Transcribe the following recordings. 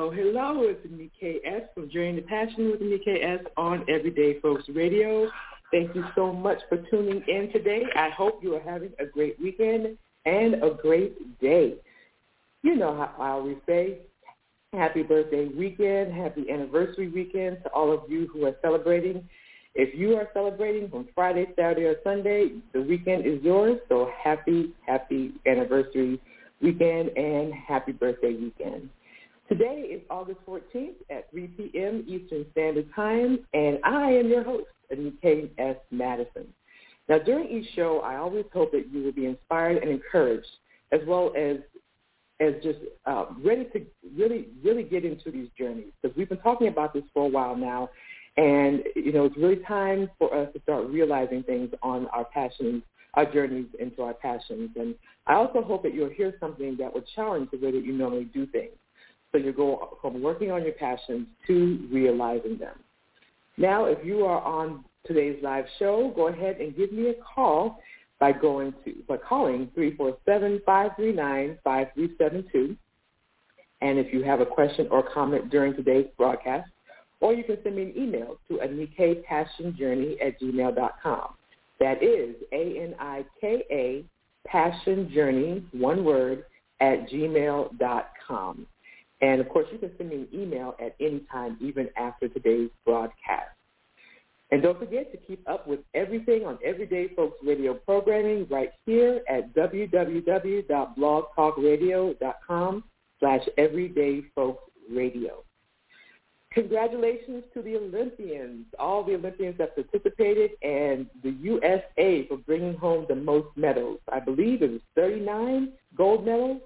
Hello, hello. It's Anika S. from Journey to Passion with Anika S. on Everyday Folks Radio. Thank you so much for tuning in today. I hope you are having a great weekend and a great day. You know how I always say, happy birthday weekend, happy anniversary weekend to all of you who are celebrating. If you are celebrating from Friday, Saturday, or Sunday, the weekend is yours. So happy, happy anniversary weekend and happy birthday weekend. Today is August 14th at 3 p.m. Eastern Standard Time, and I am your host, Anika S. Madison. Now, during each show, I always hope that you will be inspired and encouraged, as well as as just uh, ready to really, really get into these journeys. Because we've been talking about this for a while now, and you know, it's really time for us to start realizing things on our passions, our journeys into our passions. And I also hope that you'll hear something that will challenge the way that you normally do things. So you go from working on your passions to realizing them. Now, if you are on today's live show, go ahead and give me a call by going to by calling 347-539-5372. And if you have a question or comment during today's broadcast, or you can send me an email to anikapassionjourney at gmail.com. That is A-N-I-K-A passion journey, one word, at gmail.com. And of course, you can send me an email at any time, even after today's broadcast. And don't forget to keep up with everything on Everyday Folks Radio programming right here at www.blogtalkradio.com slash Everyday Folks Radio. Congratulations to the Olympians, all the Olympians that participated, and the USA for bringing home the most medals. I believe it was 39 gold medals.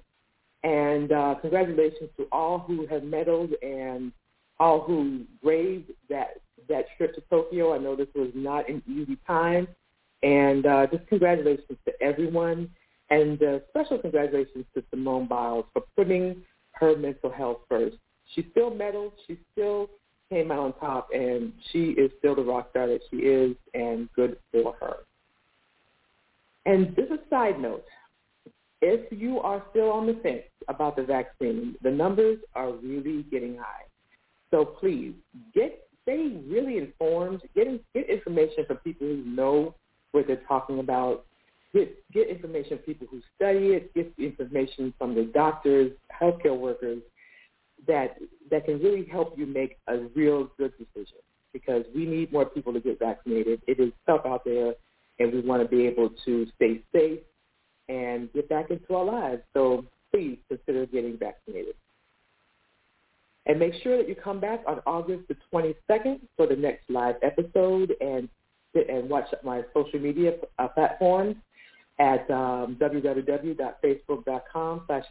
And uh, congratulations to all who have medaled and all who braved that that trip to Tokyo. I know this was not an easy time, and uh, just congratulations to everyone, and uh, special congratulations to Simone Biles for putting her mental health first. She still medaled. She still came out on top, and she is still the rock star that she is, and good for her. And just a side note, if you are still on the fence about the vaccine, the numbers are really getting high. So please get stay really informed. Get get information from people who know what they're talking about. Get get information from people who study it. Get information from the doctors, healthcare workers that that can really help you make a real good decision. Because we need more people to get vaccinated. It is tough out there, and we want to be able to stay safe and get back into our lives. So please consider getting vaccinated. And make sure that you come back on August the 22nd for the next live episode and and watch my social media uh, platforms at um, www.facebook.com slash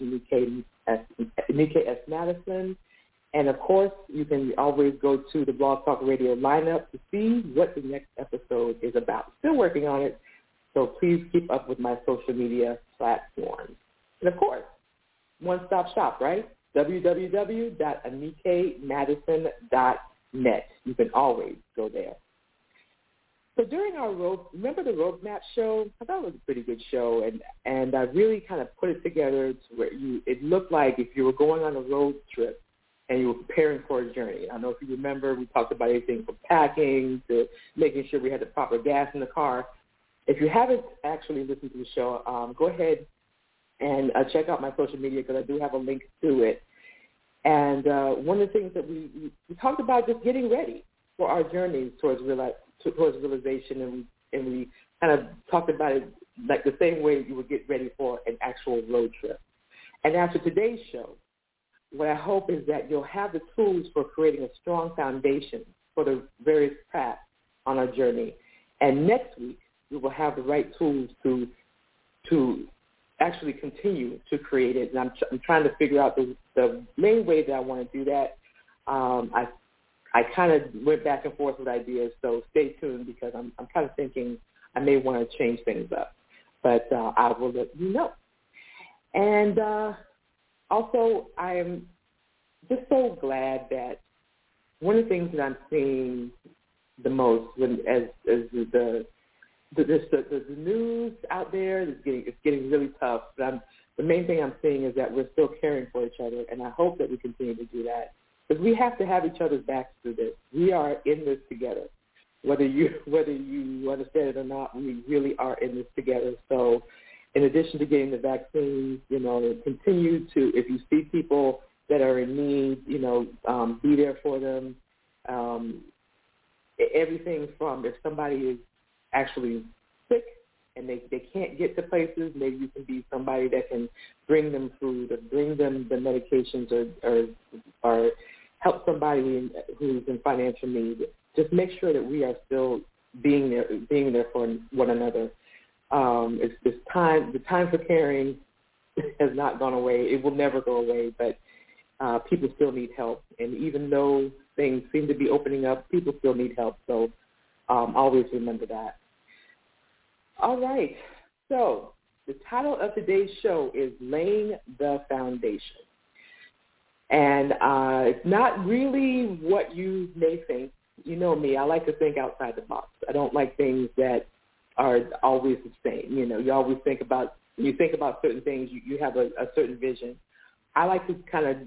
Madison. And of course, you can always go to the Blog Talk Radio lineup to see what the next episode is about. Still working on it, so please keep up with my social media platforms. And of course, one-stop shop, right? www.anikemadison.net. You can always go there. So during our road, remember the roadmap show? I thought it was a pretty good show, and and I really kind of put it together to where you it looked like if you were going on a road trip and you were preparing for a journey. I don't know if you remember, we talked about everything from packing to making sure we had the proper gas in the car. If you haven't actually listened to the show, um, go ahead and uh, check out my social media because I do have a link to it. And uh, one of the things that we, we talked about just getting ready for our journey towards reali- towards realization, and we and we kind of talked about it like the same way you would get ready for an actual road trip. And after today's show, what I hope is that you'll have the tools for creating a strong foundation for the various paths on our journey. And next week, we will have the right tools to to actually continue to create it. And I'm, I'm trying to figure out the, the main way that I want to do that. Um, I I kind of went back and forth with ideas, so stay tuned because I'm I'm kind of thinking I may want to change things up, but uh, I will let you know. And uh, also, I am just so glad that one of the things that I'm seeing the most when as as the the, the, the, news out there is getting it's getting really tough. But I'm, the main thing I'm seeing is that we're still caring for each other, and I hope that we continue to do that because we have to have each other's backs through this. We are in this together, whether you whether you understand it or not. We really are in this together. So, in addition to getting the vaccines, you know, continue to if you see people that are in need, you know, um, be there for them. Um, everything from if somebody is actually sick and they, they can't get to places, maybe you can be somebody that can bring them food or bring them the medications or, or, or help somebody who's in financial need. Just make sure that we are still being there, being there for one another. Um, it's this time, the time for caring has not gone away. It will never go away, but uh, people still need help. And even though things seem to be opening up, people still need help. So um, always remember that. All right. So the title of today's show is Laying the Foundation. And uh, it's not really what you may think. You know me, I like to think outside the box. I don't like things that are always the same. You know, you always think about, you think about certain things, you, you have a, a certain vision. I like to kind of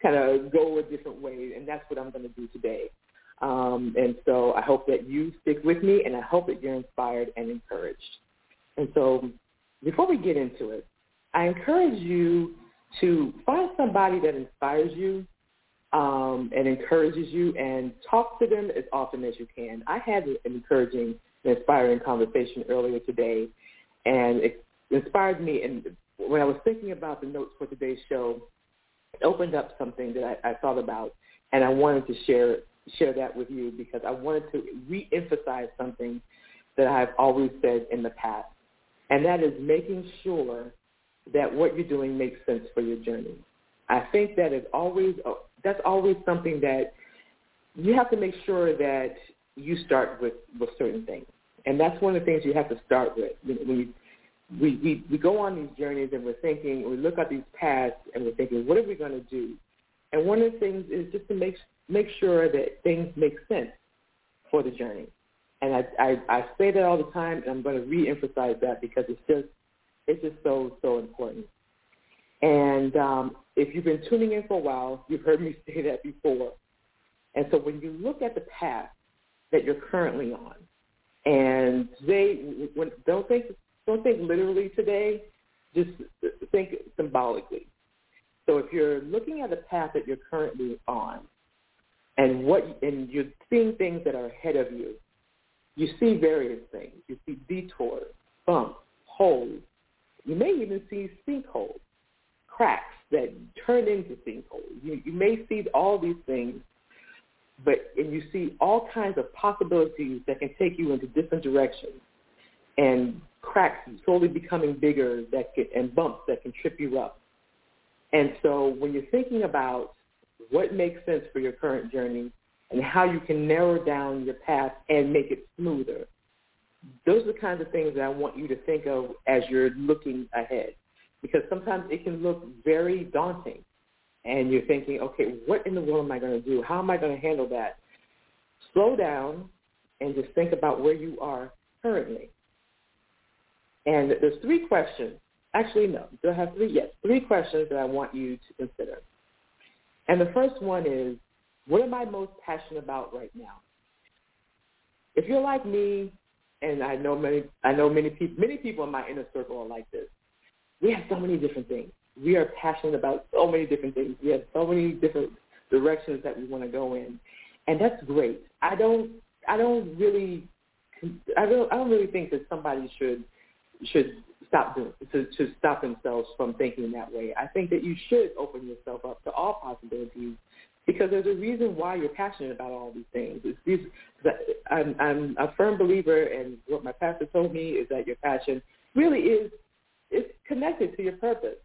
kind of go a different way, and that's what I'm going to do today. Um, and so I hope that you stick with me, and I hope that you're inspired and encouraged. And so before we get into it, I encourage you to find somebody that inspires you um, and encourages you and talk to them as often as you can. I had an encouraging and inspiring conversation earlier today, and it inspired me. And when I was thinking about the notes for today's show, it opened up something that I, I thought about, and I wanted to share share that with you because I wanted to re-emphasize something that I've always said in the past, and that is making sure that what you're doing makes sense for your journey. I think that is always uh, that's always something that you have to make sure that you start with with certain things, and that's one of the things you have to start with when you we, we, we go on these journeys and we're thinking, we look at these paths and we're thinking, what are we going to do? And one of the things is just to make make sure that things make sense for the journey. And I, I, I say that all the time, and I'm going to re-emphasize that because it's just it's just so so important. And um, if you've been tuning in for a while, you've heard me say that before. And so when you look at the path that you're currently on, and they when, don't think don't think literally today, just think symbolically. So if you're looking at the path that you're currently on, and what and you're seeing things that are ahead of you, you see various things. You see detours, bumps, holes. You may even see sinkholes, cracks that turn into sinkholes. You, you may see all these things, but and you see all kinds of possibilities that can take you into different directions and cracks slowly becoming bigger that can, and bumps that can trip you up. And so when you're thinking about what makes sense for your current journey and how you can narrow down your path and make it smoother, those are the kinds of things that I want you to think of as you're looking ahead. Because sometimes it can look very daunting. And you're thinking, okay, what in the world am I going to do? How am I going to handle that? Slow down and just think about where you are currently. And there's three questions. Actually, no. Do I have three? Yes, three questions that I want you to consider. And the first one is, what am I most passionate about right now? If you're like me, and I know many, I know many people, many people in my inner circle are like this. We have so many different things. We are passionate about so many different things. We have so many different directions that we want to go in, and that's great. I don't, I don't really I don't I don't really think that somebody should should stop doing to to stop themselves from thinking that way. I think that you should open yourself up to all possibilities because there's a reason why you're passionate about all these things. It's these, I'm, I'm a firm believer, and what my pastor told me is that your passion really is it's connected to your purpose.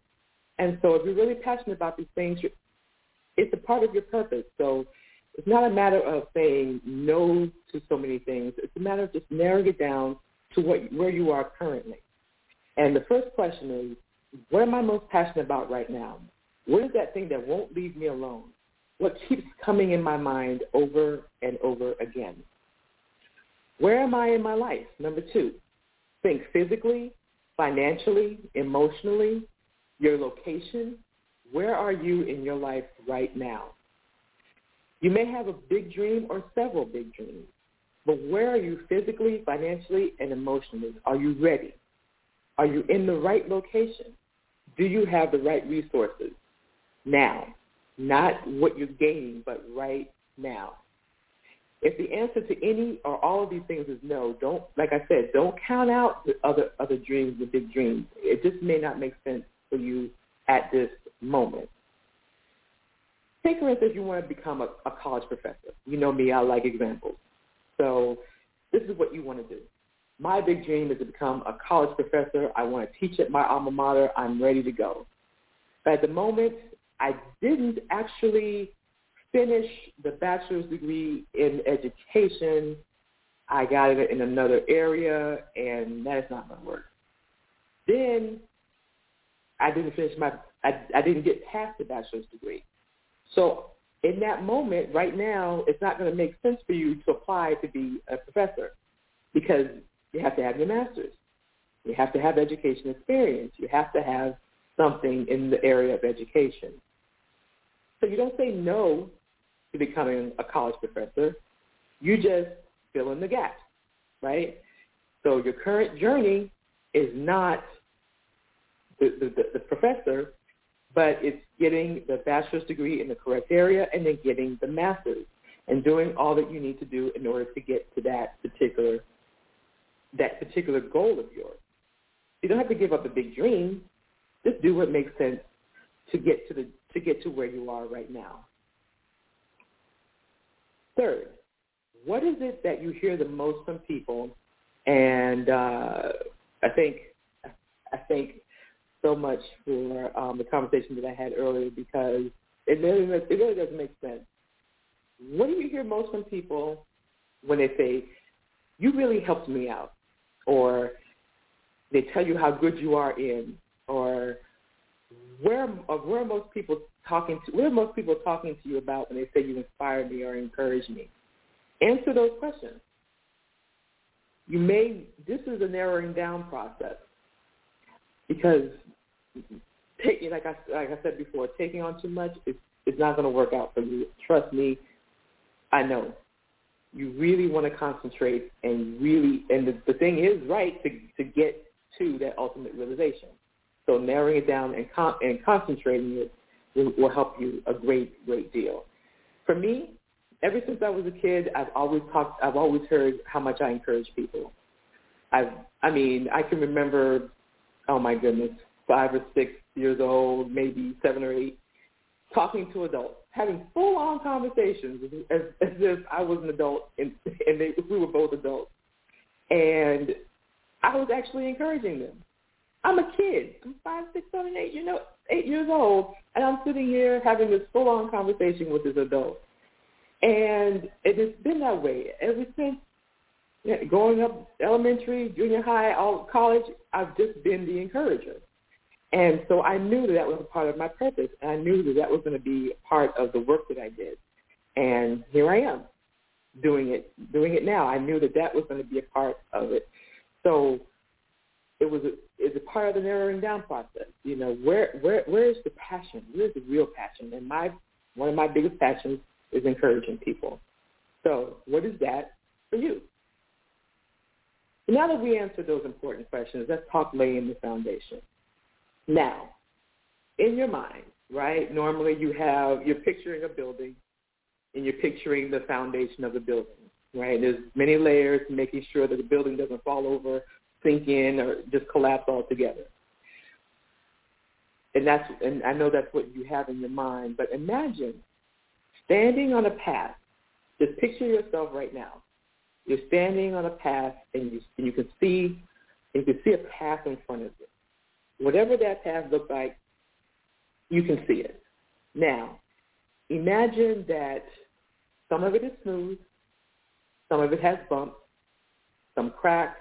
And so if you're really passionate about these things, it's a part of your purpose. So it's not a matter of saying no to so many things. It's a matter of just narrowing it down to what where you are currently. And the first question is, what am I most passionate about right now? What is that thing that won't leave me alone? What keeps coming in my mind over and over again? Where am I in my life? Number two, think physically, financially, emotionally, your location. Where are you in your life right now? You may have a big dream or several big dreams, but where are you physically, financially, and emotionally? Are you ready? Are you in the right location? Do you have the right resources now? Not what you're gaining, but right now. If the answer to any or all of these things is no, don't, like I said, don't count out the other, other dreams, the big dreams. It just may not make sense for you at this moment. Take, for instance, you want to become a, a college professor. You know me, I like examples. So this is what you want to do. My big dream is to become a college professor. I want to teach at my alma mater. I'm ready to go. But at the moment, I didn't actually finish the bachelor's degree in education. I got it in another area, and that is not going to work. Then I didn't finish my, I, I didn't get past the bachelor's degree. So in that moment, right now, it's not going to make sense for you to apply to be a professor because you have to have your master's. You have to have education experience. You have to have something in the area of education. So you don't say no to becoming a college professor. You just fill in the gaps, right? So your current journey is not the, the, the professor, but it's getting the bachelor's degree in the correct area and then getting the master's and doing all that you need to do in order to get to that particular that particular goal of yours. You don't have to give up a big dream. Just do what makes sense to get to the to get to where you are right now. Third, what is it that you hear the most from people? And uh, I think I think so much for um, the conversation that I had earlier because it really it really doesn't make sense. What do you hear most from people when they say, "You really helped me out," or they tell you how good you are in, or where where are most people talking to? What are most people talking to you about when they say you inspire me or encourage me? Answer those questions. You may. This is a narrowing down process because taking, like I like I said before, taking on too much is is not going to work out for you. Trust me, I know. You really want to concentrate and really, and the, the thing is right to to get to that ultimate realization. So narrowing it down and, con- and concentrating it will, will help you a great, great deal. For me, ever since I was a kid, I've always talked, I've always heard how much I encourage people. I, I mean, I can remember, oh my goodness, five or six years old, maybe seven or eight, talking to adults, having full-on conversations as, as if I was an adult and, and they, we were both adults. And I was actually encouraging them. I'm a kid. I'm five, six, seven, eight, you know, eight years old, and I'm sitting here having this full-on conversation with this adult. And it has been that way ever since growing up, elementary, junior high, all college. I've just been the encourager, and so I knew that that was a part of my purpose, and I knew that that was going to be part of the work that I did. And here I am, doing it, doing it now. I knew that that was going to be a part of it. So it was a, it's a part of the narrowing down process. You know, where where where is the passion? Where is the real passion? And my one of my biggest passions is encouraging people. So what is that for you? Now that we answered those important questions, let's talk laying the foundation. Now, in your mind, right? Normally you have you're picturing a building and you're picturing the foundation of the building. right? There's many layers, making sure that the building doesn't fall over, sink in, or just collapse altogether. And that's, and I know that's what you have in your mind. But imagine standing on a path. Just picture yourself right now. You're standing on a path, and you and you can see, you can see a path in front of you. Whatever that path looks like, you can see it. Now, imagine that some of it is smooth, some of it has bumps, some cracks,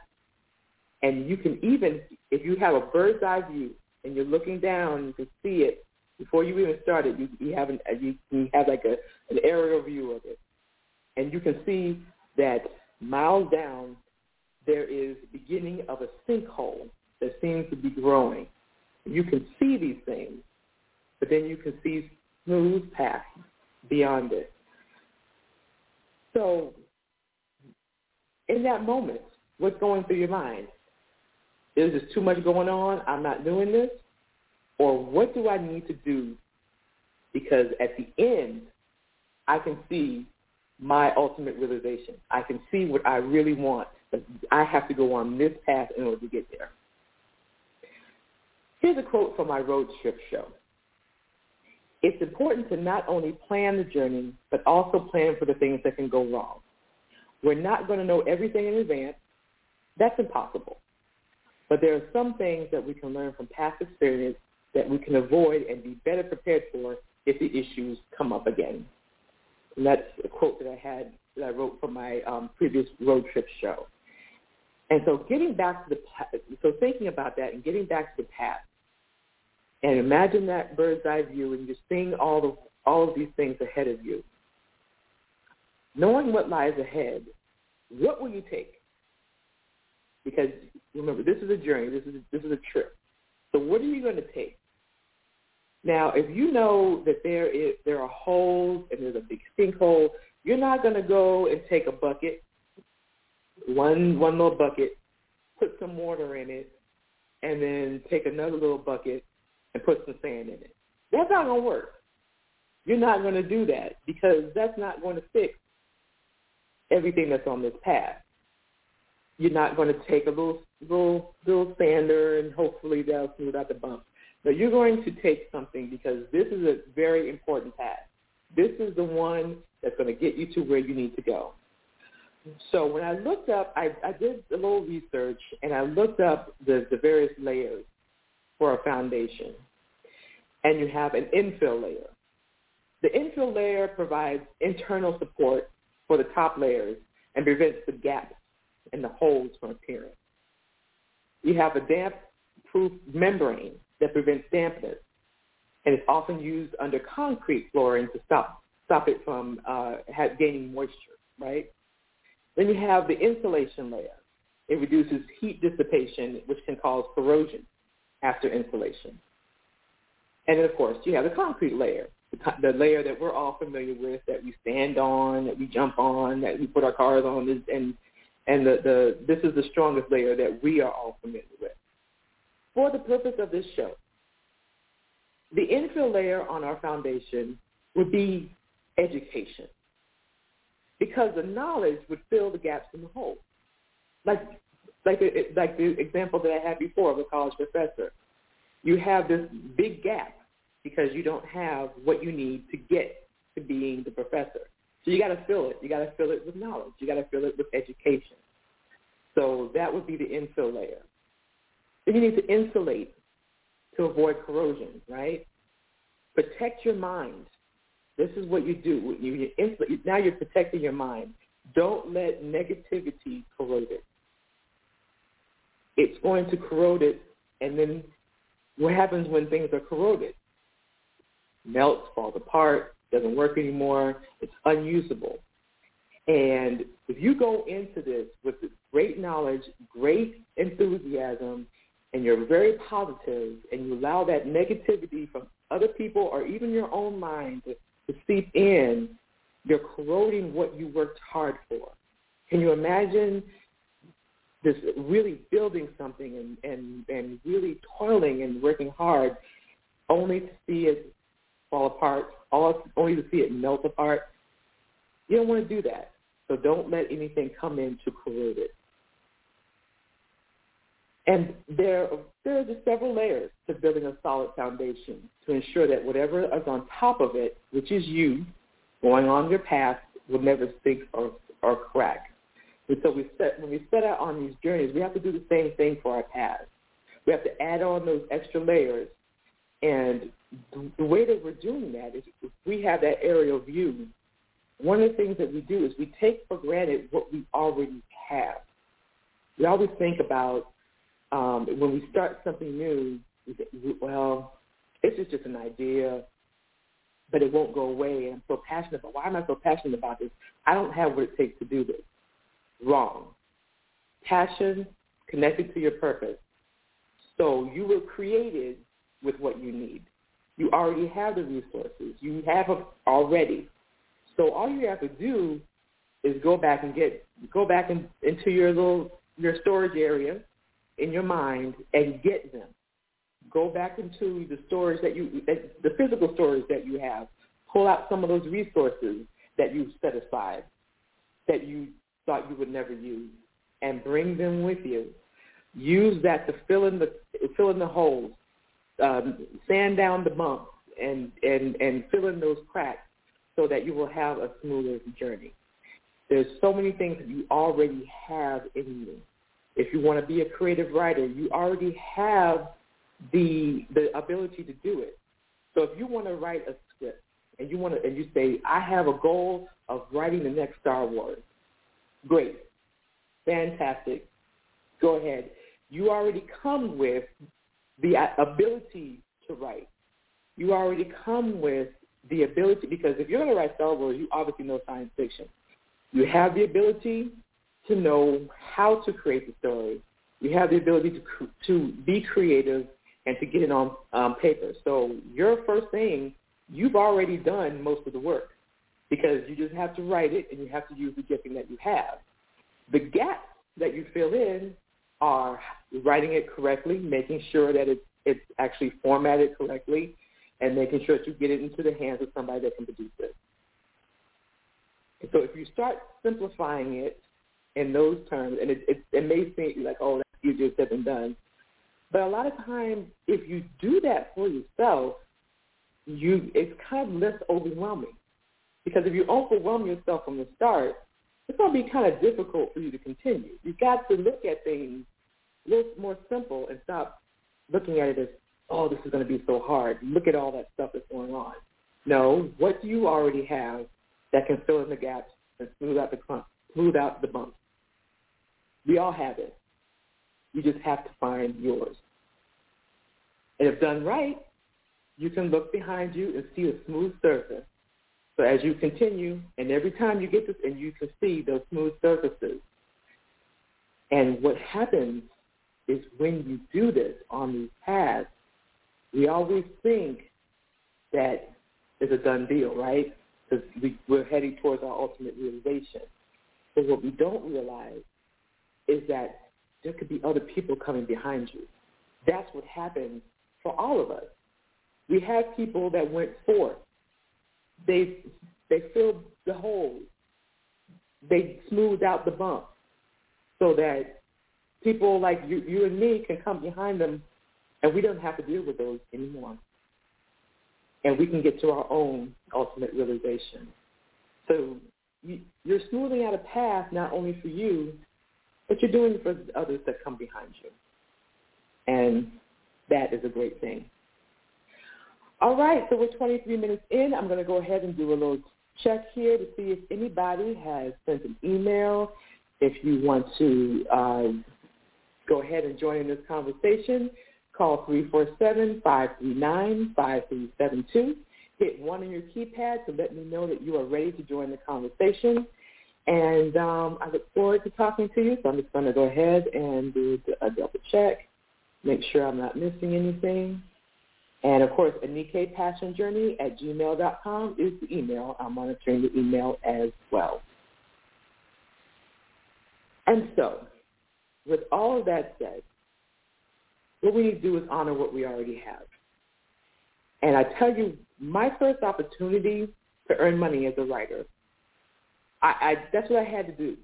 and you can even, if you have a bird's eye view and you're looking down, you can see it before you even started. You, you have an, you, you have like a an aerial view of it, and you can see that miles down there is beginning of a sinkhole that seems to be growing. You can see these things, but then you can see smooth paths beyond it. So in that moment, what's going through your mind? Is there too much going on? I'm not doing this? Or what do I need to do? Because at the end, I can see my ultimate realization. I can see what I really want. But I have to go on this path in order to get there. Here's a quote from my road trip show. It's important to not only plan the journey, but also plan for the things that can go wrong. We're not going to know everything in advance. That's impossible. But there are some things that we can learn from past experience that we can avoid and be better prepared for if the issues come up again. And that's a quote that I had that I wrote from my um, previous road trip show. And so getting back to the so thinking about that and getting back to the past, and imagine that bird's eye view and you're seeing all of all of these things ahead of you. Knowing what lies ahead, what will you take? Because remember, this is a journey. This is a, this is a trip. So what are you going to take? Now, if you know that there is there are holes and there's a big sinkhole, you're not going to go and take a bucket, one one little bucket, put some water in it, and then take another little bucket and put some sand in it. That's not going to work. You're not going to do that because that's not going to fix everything that's on this path. You're not going to take a little little little sander and hopefully that'll smooth out the bumps. But you're going to take something because this is a very important path. This is the one that's going to get you to where you need to go. So when I looked up, I, I did a little research and I looked up the, the various layers for a foundation. And you have an infill layer. The infill layer provides internal support for the top layers and prevents the gaps and the holes from appearing. You have a damp-proof membrane that prevents dampness, and it's often used under concrete flooring to stop stop it from uh, gaining moisture, right? Then you have the insulation layer. It reduces heat dissipation, which can cause corrosion after insulation. And then, of course, you have the concrete layer, the, the layer that we're all familiar with, that we stand on, that we jump on, that we put our cars on, and and the, the this is the strongest layer that we are all familiar with. For the purpose of this show, the infill layer on our foundation would be education, because the knowledge would fill the gaps in the hole, like like the, like the example that I had before of a college professor. You have this big gap because you don't have what you need to get to being the professor. So you got to fill it. You got to fill it with knowledge. You got to fill it with education. So that would be the infill layer. Then you need to insulate to avoid corrosion, right? Protect your mind. This is what you do. You, insulate, now you're protecting your mind. Don't let negativity corrode it. It's going to corrode it, and then what happens when things are corroded? Melts, falls apart, doesn't work anymore. It's unusable. And if you go into this with great knowledge, great enthusiasm, and you're very positive, and you allow that negativity from other people or even your own mind to, seep in, you're corroding what you worked hard for. Can you imagine this really building something and, and, and really toiling and working hard only to see it fall apart, only to see it melt apart? You don't want to do that. So don't let anything come in to corrode it. And there, there are just several layers to building a solid foundation to ensure that whatever is on top of it, which is you, going on your path, will never sink or, or crack. And so we set, when we set out on these journeys, we have to do the same thing for our past. We have to add on those extra layers. And the way that we're doing that is if we have that aerial view, one of the things that we do is we take for granted what we already have. We always think about um, when we start something new, we well, this is just an idea, but it won't go away. And I'm so passionate about, why am I so passionate about this? I don't have what it takes to do this. Wrong. Passion connected to your purpose. So you were created with what you need. You already have the resources. You have them already. So all you have to do is go back and get go back in, into your little your storage area in your mind and get them. Go back into the storage that you, the physical storage that you have. Pull out some of those resources that you set aside that you thought you would never use and bring them with you. Use that to fill in the fill in the holes, um, sand down the bumps, and and and fill in those cracks so that you will have a smoother journey. There's so many things that you already have in you if you want to be a creative writer, you already have the the ability to do it. So if you want to write a script and you want to and you say, I have a goal of writing the next Star Wars, great, fantastic, go ahead. You already come with the ability to write. You already come with the ability because if you're going to write Star Wars, you obviously know science fiction. You have the ability to know how to create the story. You have the ability to to be creative and to get it on um, paper. So your first thing, you've already done most of the work because you just have to write it and you have to use the gifting that you have. The gaps that you fill in are writing it correctly, making sure that it's it's actually formatted correctly, and making sure that you get it into the hands of somebody that can produce it. So if you start simplifying it in those terms, and it, it, it may seem like, oh, that's easier said than done. But a lot of times, if you do that for yourself, you it's kind of less overwhelming. Because if you overwhelm yourself from the start, it's going to be kind of difficult for you to continue. You've got to look at things a little more simple and stop looking at it as, oh, this is going to be so hard. Look at all that stuff that's going on. No, what do you already have that can fill in the gaps and smooth out the smooth out the bumps? We all have it. You just have to find yours. And if done right, you can look behind you and see a smooth surface. So as you continue, and every time you get this, and you can see those smooth surfaces. And what happens is when you do this on these paths, we always think that it's a done deal, right? Because we, we're heading towards our ultimate realization. But what we don't realize is that there could be other people coming behind you. That's what happens for all of us. We had people that went forth. They they filled the holes. They smoothed out the bumps so that people like you, you and me can come behind them and we don't have to deal with those anymore. And we can get to our own ultimate realization. So you, you're smoothing out a path not only for you, but you're doing it for others that come behind you. And that is a great thing. All right, so we're 23 minutes in. I'm going to go ahead and do a little check here to see if anybody has sent an email. If you want to uh, go ahead and join in this conversation, call 347-539-5372. Hit one on your keypad to let me know that you are ready to join the conversation. And um, I look forward to talking to you. So I'm just going to go ahead and do a double check, make sure I'm not missing anything. And of course, Anika Passion Journey at gmail.com is the email. I'm monitoring the email as well. And so, with all of that said, what we need to do is honor what we already have. And I tell you, my first opportunity to earn money as a writer I, I that's what I had to do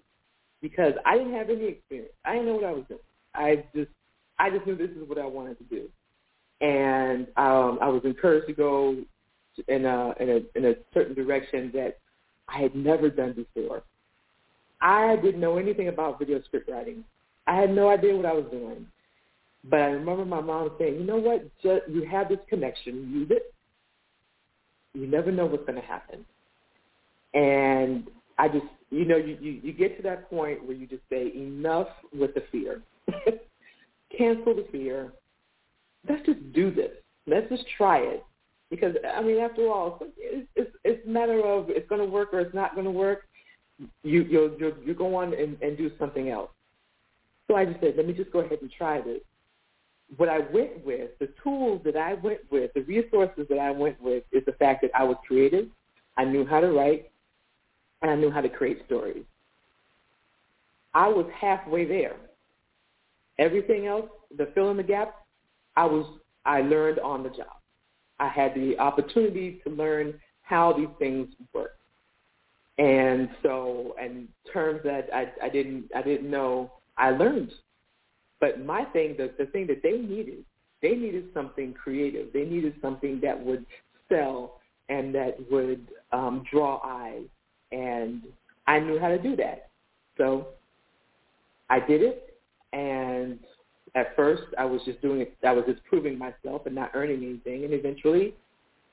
because I didn't have any experience. I didn't know what I was doing. I just I just knew this is what I wanted to do, and um, I was encouraged to go in a in a in a certain direction that I had never done before. I didn't know anything about video script writing. I had no idea what I was doing. But I remember my mom saying, you know what, just, you have this connection, use it. You never know what's going to happen. And I just, you know, you, you, you get to that point where you just say, enough with the fear. Cancel the fear. Let's just do this. Let's just try it. Because, I mean, after all, it's, it's, it's a matter of it's going to work or it's not going to work. You, you'll, you'll, you go on and, and do something else. So I just said, let me just go ahead and try this. What I went with, the tools that I went with, the resources that I went with is the fact that I was creative. I knew how to write, and I knew how to create stories. I was halfway there. Everything else, the fill in the gaps, I was I learned on the job. I had the opportunity to learn how these things work. And so, and terms that I, I didn't I didn't know, I learned. But my thing, the, the thing that they needed, they needed something creative. They needed something that would sell and that would um, draw eyes. And I knew how to do that. So I did it. And at first I was just doing it, I was just proving myself and not earning anything. And eventually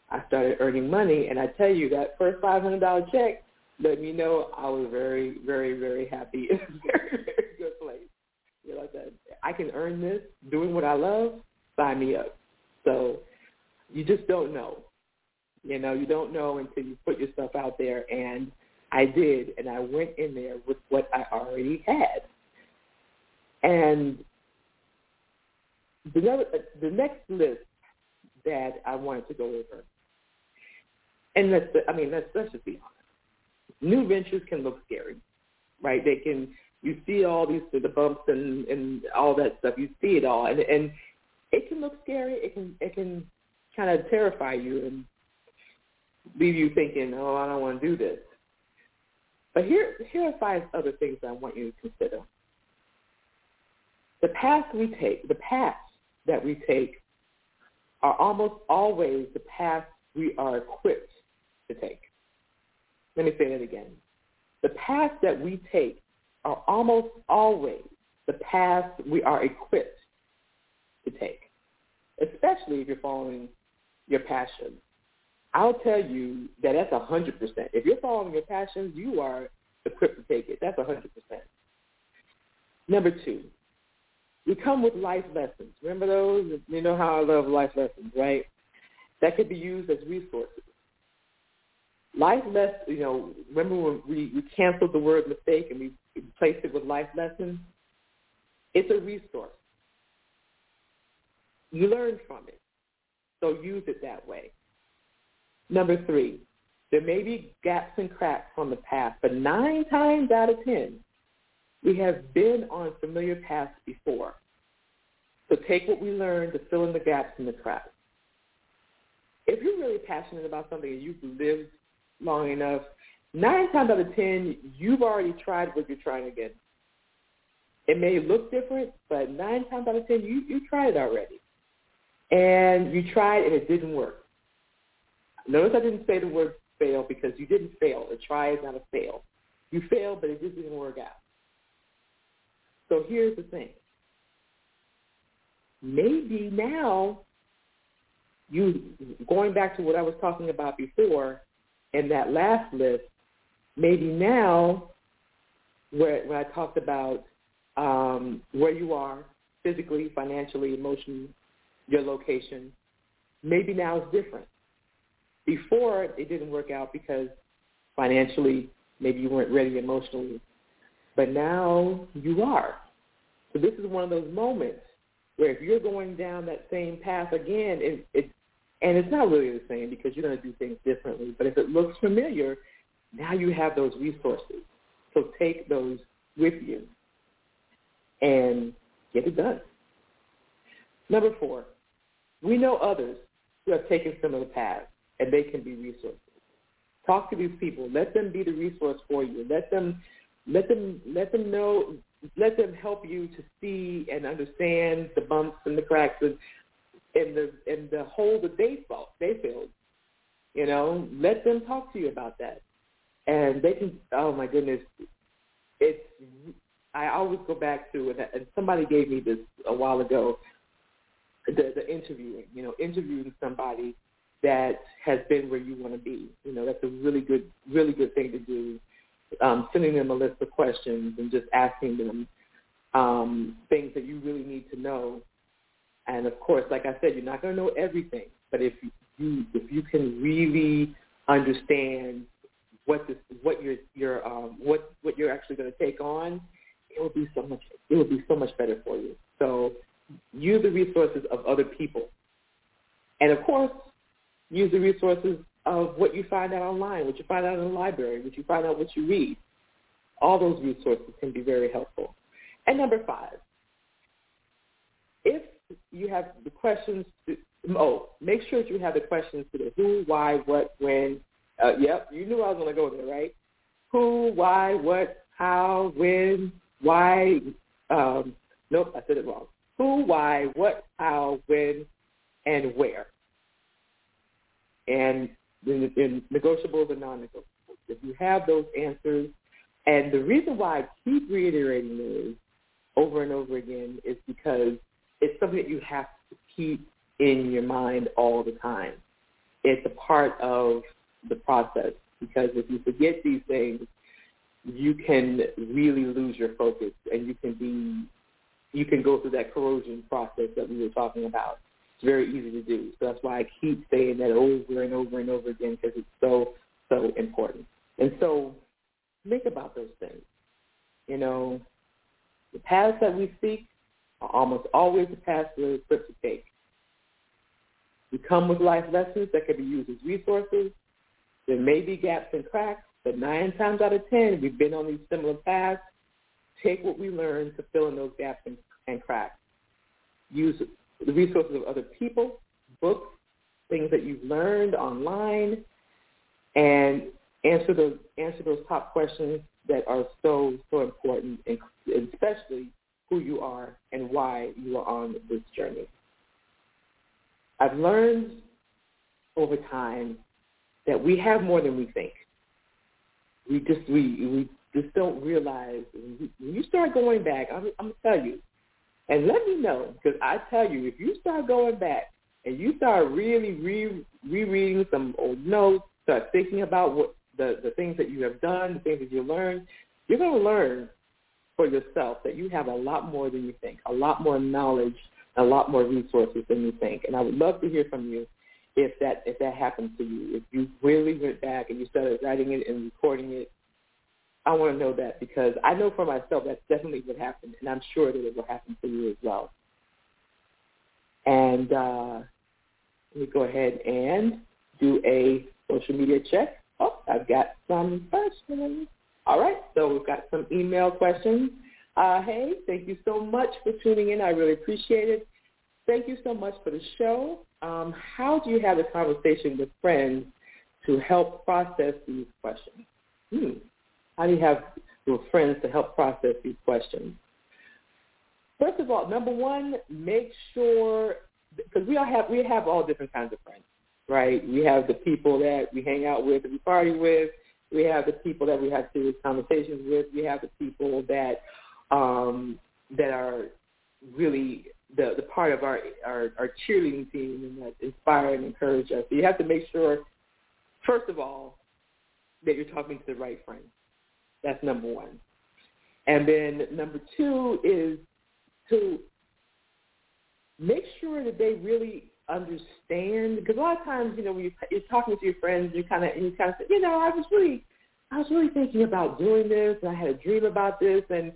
I started earning money. And I tell you, that first $500 check let me know I was very, very, very happy in a very, very good place. You know, I said, I can earn this doing what I love, sign me up. So you just don't know. You know, you don't know until you put yourself out there. And I did, and I went in there with what I already had. And the, next list that I wanted to go over, and let's, I mean, let's, let's just be honest new ventures can look scary, right? They can you see all these the bumps and and all that stuff. You see it all, and and it can look scary. It can it can kind of terrify you and leave you thinking, oh, I don't want to do this. But here here are five other things I want you to consider. The path we take, the paths that we take, are almost always the path we are equipped to take. Let me say that again. The paths that we take are almost always the paths we are equipped to take, especially if you're following your passion. I'll tell you that that's 100%. If you're following your passions, you are equipped to take it. That's 100%. Number two, we come with life lessons. Remember those? You know how I love life lessons, right? That could be used as resources. Life less, you know, remember when we, we canceled the word mistake and we replaced it with life lessons? It's a resource. You learn from it. So use it that way. Number three, there may be gaps and cracks from the past, but nine times out of ten, we have been on familiar paths before. So take what we learned to fill in the gaps in the cracks. If you're really passionate about something and you've lived long enough, nine times out of ten, you've already tried what you're trying again. It may look different, but nine times out of ten, you, you tried it already. And you tried and it didn't work. Notice I didn't say the word fail because you didn't fail. A try is not a fail. You failed, but it just didn't work out. So here's the thing. Maybe now you going back to what I was talking about before, in that last list, maybe now where, where I talked about um, where you are physically, financially, emotionally, your location, maybe now it's different. Before it didn't work out because financially maybe you weren't ready emotionally, but now you are. So this is one of those moments where if you're going down that same path again, it, it and it's not really the same because you're going to do things differently. But if it looks familiar, now you have those resources. So take those with you and get it done. Number four, we know others who have taken similar paths, and they can be resources. Talk to these people. Let them be the resource for you. Let them let them let them know let them help you to see and understand the bumps and the cracks and, and the and the hole that they felt they filled. You know, let them talk to you about that. And they can oh my goodness. It's I always go back to and somebody gave me this a while ago the, the interviewing, you know, interviewing somebody that has been where you want to be. You know, that's a really good, really good thing to do. Um, sending them a list of questions and just asking them um, things that you really need to know. And of course, like I said, you're not going to know everything, but if you if you can really understand what this what you're you're um, what what you're actually going to take on, it will be so much it will be so much better for you. So use the resources of other people. And of course, use the resources of what you find out online, what you find out in the library, what you find out what you read. All those resources can be very helpful. And number five, if you have the questions, to, oh, make sure that you have the questions to the who, why, what, when. Uh, yep, you knew I was going to go there, right? Who, why, what, how, when, why. Um, nope, I said it wrong who, why, what, how, when, and where. And in, in negotiables and non-negotiables. If you have those answers, and the reason why I keep reiterating this over and over again is because it's something that you have to keep in your mind all the time. It's a part of the process because if you forget these things, you can really lose your focus and you can be you can go through that corrosion process that we were talking about. It's very easy to do. So that's why I keep saying that over and over and over again because it's so, so important. And so think about those things. You know, the paths that we seek are almost always the paths we're equipped to take. We come with life lessons that can be used as resources. There may be gaps and cracks, but nine times out of ten, we've been on these similar paths take what we learn to fill in those gaps and, and cracks. Use the resources of other people, books, things that you've learned online, and answer those answer those top questions that are so so important, and especially who you are and why you are on this journey. I've learned over time that we have more than we think. We just we we just don't realize when you start going back. I'm, I'm gonna tell you, and let me know because I tell you, if you start going back and you start really re rereading some old notes, start thinking about what the the things that you have done, the things that you learned, you're gonna learn for yourself that you have a lot more than you think, a lot more knowledge, a lot more resources than you think. And I would love to hear from you if that if that happens to you. If you really went back and you started writing it and recording it I want to know that because I know for myself that's definitely what happened, and I'm sure that it will happen for you as well. And uh, let me go ahead and do a social media check. Oh, I've got some questions. All right, so we've got some email questions. Uh, hey, thank you so much for tuning in. I really appreciate it. Thank you so much for the show. Um, how do you have a conversation with friends to help process these questions? Hmm. How do you have your friends to help process these questions? First of all, number one, make sure because we all have we have all different kinds of friends, right? We have the people that we hang out with, that we party with. We have the people that we have serious conversations with. We have the people that um, that are really the the part of our, our our cheerleading team and that inspire and encourage us. So you have to make sure, first of all, that you're talking to the right friends. That's number one. And then number two is to make sure that they really understand because a lot of times, you know, when you're talking to your friends, you kind of you kind of say, you know, I was really, I was really thinking about doing this, and I had a dream about this, and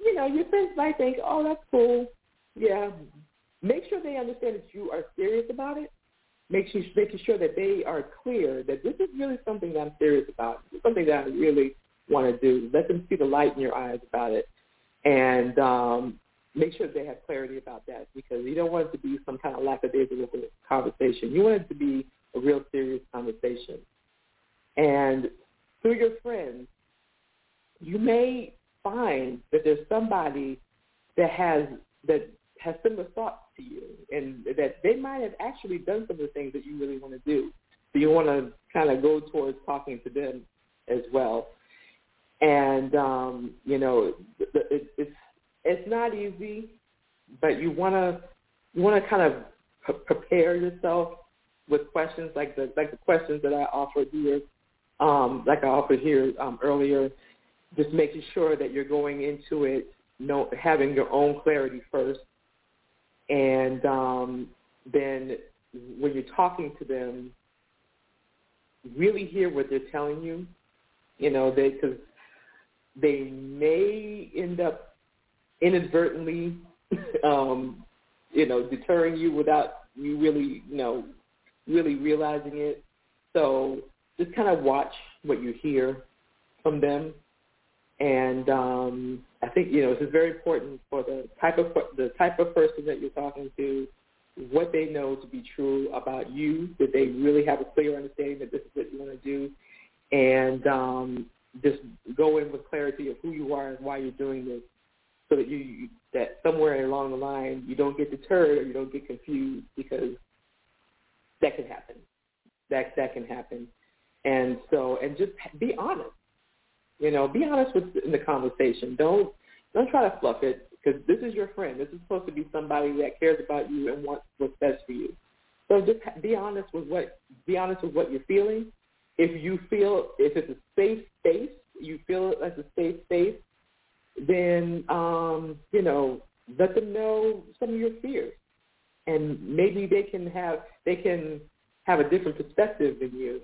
you know, your friends might think, oh, that's cool, yeah. Make sure they understand that you are serious about it. Make sure making sure that they are clear that this is really something that I'm serious about. It's something that I really want to do. Let them see the light in your eyes about it, and um, make sure they have clarity about that because you don't want it to be some kind of lackadaisical conversation. You want it to be a real serious conversation. And through your friends, you may find that there's somebody that has that has similar thoughts to you, and that they might have actually done some of the things that you really want to do. So you want to kind of go towards talking to them as well. And um, you know, it, it's it's not easy, but you want to you want to kind of p- prepare yourself with questions like the like the questions that I offered here, um, like I offered here um, earlier. Just making sure that you're going into it, know, having your own clarity first, and um, then when you're talking to them, really hear what they're telling you. You know, because they may end up inadvertently, um, you know, deterring you without you really, you know, really realizing it. So just kind of watch what you hear from them. And um, I think you know this is very important for the type of the type of person that you're talking to, what they know to be true about you, that they really have a clear understanding that this is what you want to do, and um, just go in with clarity of who you are and why you're doing this, so that you that somewhere along the line you don't get deterred or you don't get confused because that can happen. That that can happen, and so and just be honest. You know, be honest with in the conversation. Don't don't try to fluff it because this is your friend. This is supposed to be somebody that cares about you and wants what's best for you. So just be honest with what be honest with what you're feeling. If you feel if it's a safe space, you feel it as a safe space, then um, you know let them know some of your fears, and maybe they can have they can have a different perspective than you,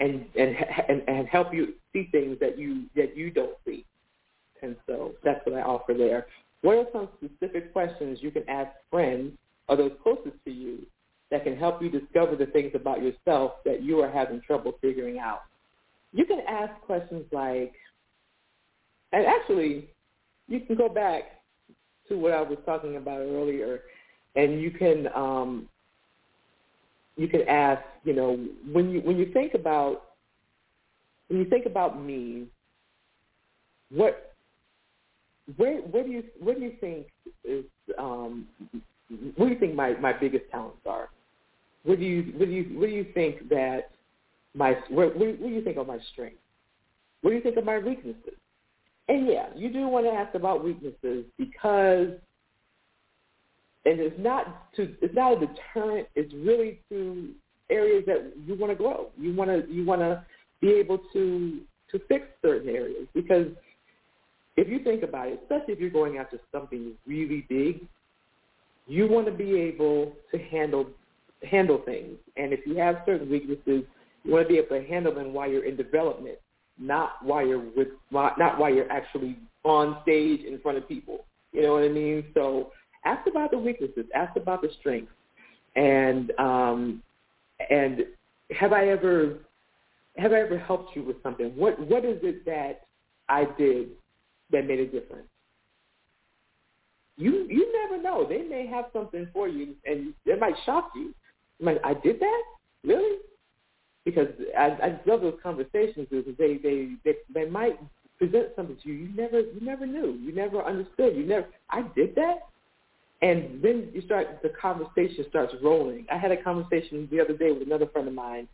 and and and, and help you see things that you that you don't see. And so that's what I offer there. What are some specific questions you can ask friends or those closest to you that can help you discover the things about yourself that you are having trouble figuring out? You can ask questions like, and actually, you can go back to what I was talking about earlier, and you can um, you can ask, you know, when you when you think about when you think about me, what where where do you where do you think is um, what do you think my, my biggest talents are? What do you what do you what do you think that my where, what do you think of my strengths? What do you think of my weaknesses? And yeah, you do want to ask about weaknesses because and it's not to it's not a deterrent, it's really to areas that you want to grow. You want to you want to be able to to fix certain areas because if you think about it, especially if you're going after something really big, you want to be able to handle handle things. And if you have certain weaknesses, you want to be able to handle them while you're in development, not while you're with not while you're actually on stage in front of people. You know what I mean? So ask about the weaknesses, ask about the strengths, and um, and have I ever have I ever helped you with something? What what is it that I did that made a difference? You you never know. They may have something for you, and it might shock you. Like I did that, really? Because I, I love those conversations because they, they they they might present something to you you never you never knew, you never understood, you never. I did that, and then you start the conversation starts rolling. I had a conversation the other day with another friend of mine,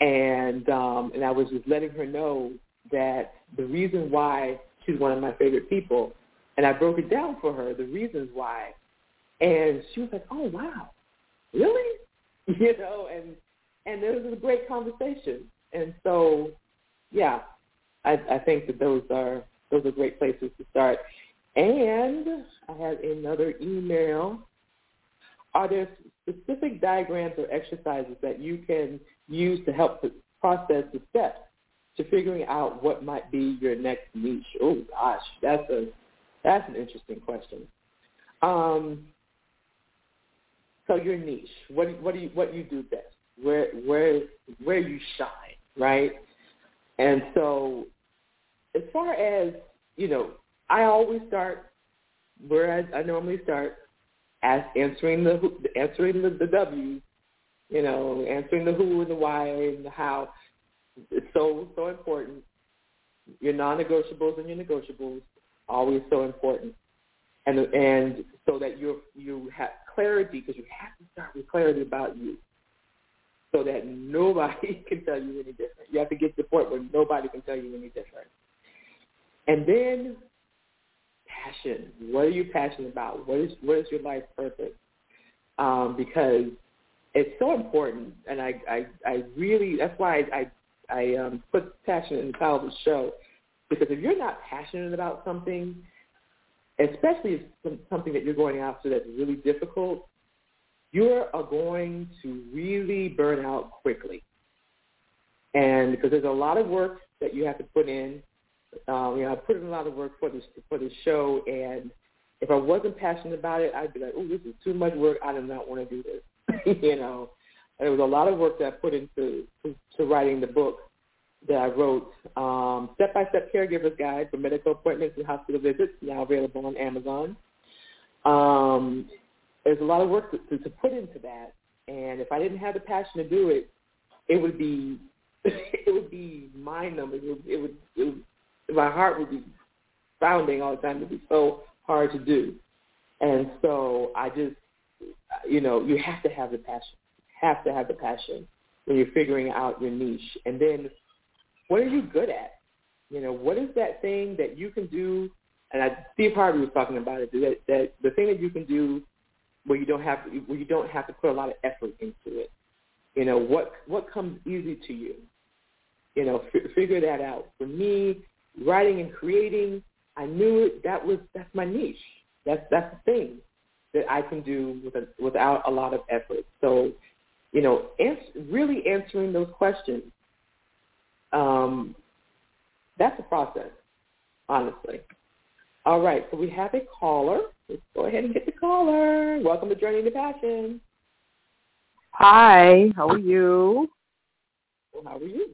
and um, and I was just letting her know that the reason why she's one of my favorite people and I broke it down for her, the reasons why. And she was like, oh, wow, really? You know, and and it was a great conversation. And so, yeah, I, I think that those are those are great places to start. And I have another email. Are there specific diagrams or exercises that you can use to help process the steps to figuring out what might be your next niche? Oh gosh, that's a that's an interesting question. Um, so your niche, what what do you what you do best? Where where where you shine, right? And so, as far as you know, I always start where I, I normally start, as answering the answering the, the W's, you know, answering the who and the why and the how. it's so so important. Your non-negotiables and your negotiables always so important, and and so that you you have clarity because you have to start with clarity about you, so that nobody can tell you any different. You have to get to the point where nobody can tell you any different, and then passion. What are you passionate about? What is what is your life purpose? Um, because it's so important, and I, I, I really that's why I, I, I um, put passion in the title of the show because if you're not passionate about something, especially if something that you're going after that's really difficult, you are going to really burn out quickly. And because there's a lot of work that you have to put in, um, you know, I put in a lot of work for this for this show, and if I wasn't passionate about it, I'd be like, oh, this is too much work. I do not want to do this. you know, and there was a lot of work that I put into to, to writing the book that I wrote, um, Step-by-Step Caregiver's Guide for Medical Appointments and Hospital Visits, now available on Amazon. Um, there's a lot of work to, to, to put into that, and if I didn't have the passion to do it, it would be it would be mind numbing. It would, it would, it would my heart would be pounding all the time. It would be so hard to do, and so I just you know you have to have the passion. Have to have the passion when you're figuring out your niche, and then what are you good at? You know, what is that thing that you can do? And I, Steve Harvey was talking about it. That, that the thing that you can do where you don't have to, where you don't have to put a lot of effort into it. You know, what what comes easy to you? You know, f- figure that out. For me, writing and creating, I knew it. That was that's my niche. That's that's the thing that I can do with a, without a lot of effort. So, you know, ans- really answering those questions um, that's a process, honestly. All right, so we have a caller. Let's go ahead and get the caller. Welcome to Journey to Passion. Hi, how are you? Well, how are you?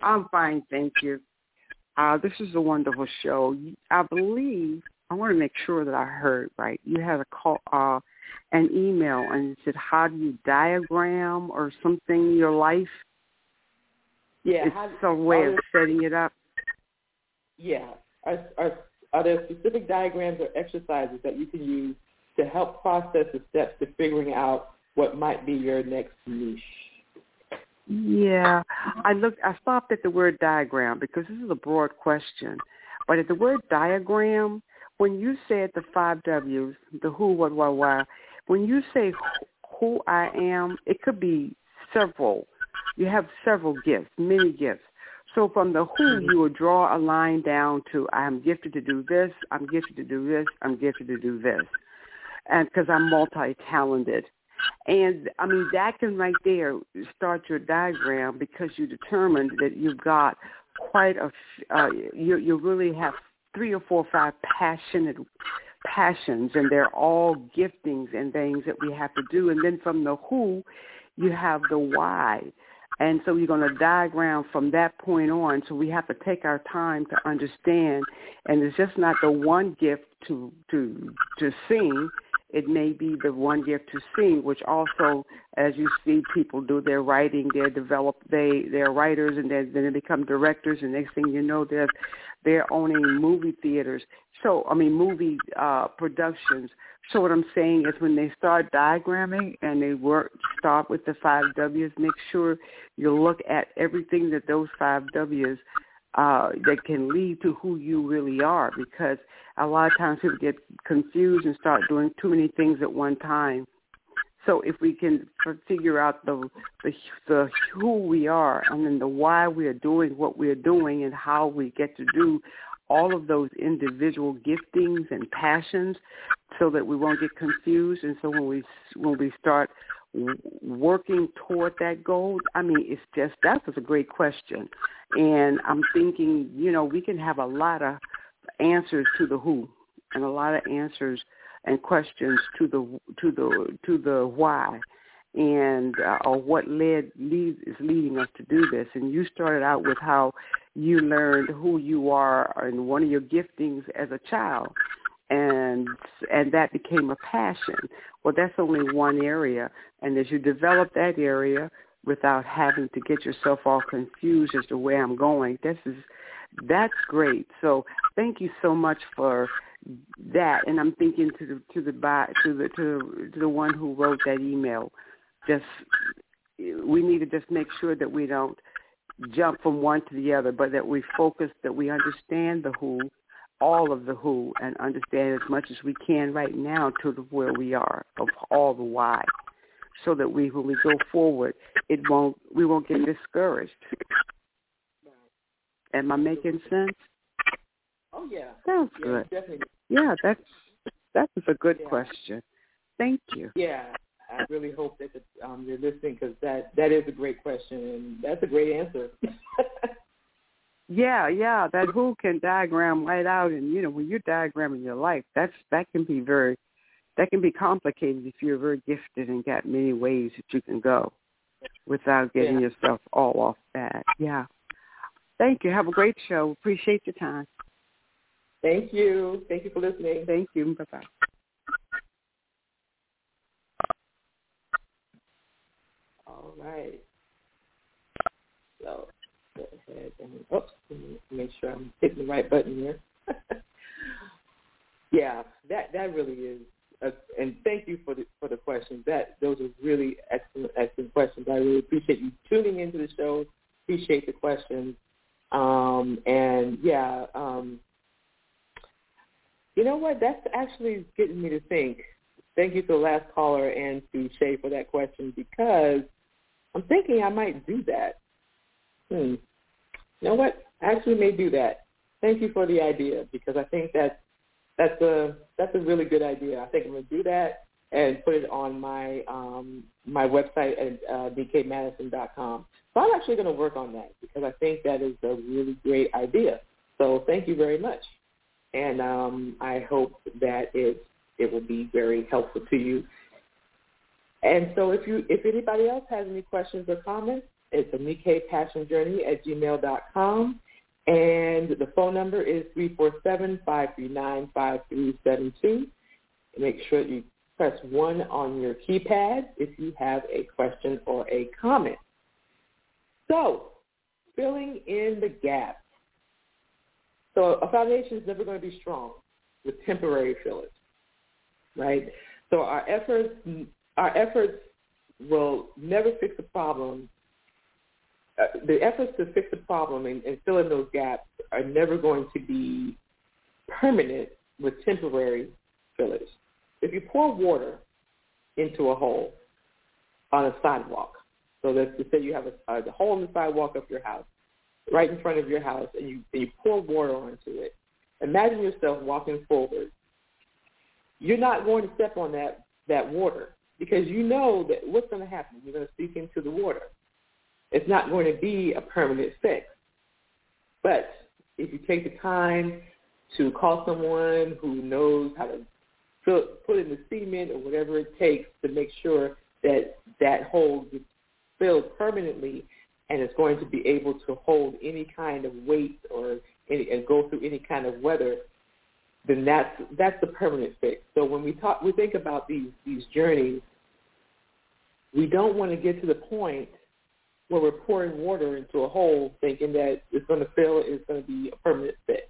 I'm fine, thank you. Uh, this is a wonderful show. I believe I want to make sure that I heard right. You had a call, uh, an email, and it said, "How do you diagram or something your life?" Yeah, it's how, some way of setting it up. Yeah. Are, are, are there specific diagrams or exercises that you can use to help process the steps to figuring out what might be your next niche? Yeah, I looked. I stopped at the word diagram because this is a broad question. But at the word diagram, when you said the five W's, the who, what, why, why, when you say who I am, it could be several you have several gifts, many gifts. So from the who, you will draw a line down to I'm gifted to do this, I'm gifted to do this, I'm gifted to do this, and because I'm multi-talented. And I mean that can right there start your diagram because you determined that you've got quite a uh, you you really have three or four or five passionate passions and they're all giftings and things that we have to do and then from the who you have the why and so you're going to diagram from that point on. So we have to take our time to understand. And it's just not the one gift to to to sing. It may be the one gift to sing, which also, as you see people do their writing, they're develop they they're writers and then they become directors. And next thing you know, they're they're owning movie theaters. So I mean movie uh, productions. So what I'm saying is when they start diagramming and they work start with the five W's, make sure you look at everything that those five W's uh, that can lead to who you really are because a lot of times people get confused and start doing too many things at one time. So if we can figure out the, the the who we are and then the why we are doing what we are doing and how we get to do all of those individual giftings and passions so that we won't get confused. And so when we when we start working toward that goal i mean it's just that was a great question. And i'm thinking you know we can have a lot of answers to the who and a lot of answers and questions to the to the to the why and uh, or what led leads is leading us to do this. And you started out with how you learned who you are and one of your giftings as a child, and and that became a passion. Well, that's only one area, and as you develop that area, without having to get yourself all confused as to where I'm going. This is that's great. So thank you so much for that. And I'm thinking to the to the to the to, to the one who wrote that email. Just we need to just make sure that we don't jump from one to the other, but that we focus, that we understand the who, all of the who, and understand as much as we can right now to the, where we are of all the why, so that we, when we go forward, it won't, we won't get discouraged. Am I making sense? Oh yeah. Sounds yeah, good. Definitely. Yeah, that's that is a good Yeah. question. Thank you. Yeah, I really hope that the, um, you're listening because that that is a great question and that's a great answer. Yeah, yeah, that who can diagram right out, and you know when you're diagramming your life, that's that can be very, that can be complicated if you're very gifted and got many ways that you can go, without getting Yeah. yourself all off that. Yeah. Thank you. Have a great show. Appreciate your time. Thank you. Thank you for listening. Thank you. Bye bye. All right. So ahead and oops, let me make sure I'm hitting the right button here. yeah, that that really is. And thank you for the for the questions. That those are really excellent excellent questions. I really appreciate you tuning into the show. Appreciate the questions. Um, and yeah, um, you know what? That's actually getting me to think. Thank you to the last caller and to Shay for that question because I'm thinking I might do that. Hmm. You know what? I actually may do that. Thank you for the idea because I think that that's a that's a really good idea. I think I'm gonna do that and put it on my um, my website at uh, dkmadison.com. So I'm actually going to work on that because I think that is a really great idea. So thank you very much, and um, I hope that it it will be very helpful to you. And so if you if anybody else has any questions or comments, it's Anika Passion Journey at gmail.com. And the phone number is 347-539-5372. Make sure you press 1 on your keypad if you have a question or a comment. So, filling in the gaps. So a foundation is never going to be strong with temporary fillers, right? So our efforts, our efforts will never fix the problem uh, the efforts to fix the problem and, and fill in those gaps are never going to be permanent with temporary fillers. If you pour water into a hole on a sidewalk, so let's just say you have a, a hole in the sidewalk of your house, right in front of your house, and you, and you pour water onto it. Imagine yourself walking forward. You're not going to step on that, that water because you know that what's going to happen. You're going to speak into the water it's not going to be a permanent fix. But if you take the time to call someone who knows how to put in the cement or whatever it takes to make sure that that hole gets filled permanently and it's going to be able to hold any kind of weight or any, and go through any kind of weather, then that's that's the permanent fix. So when we talk, we think about these these journeys. We don't want to get to the point where we're pouring water into a hole thinking that it's going to fill, it's going to be a permanent fix.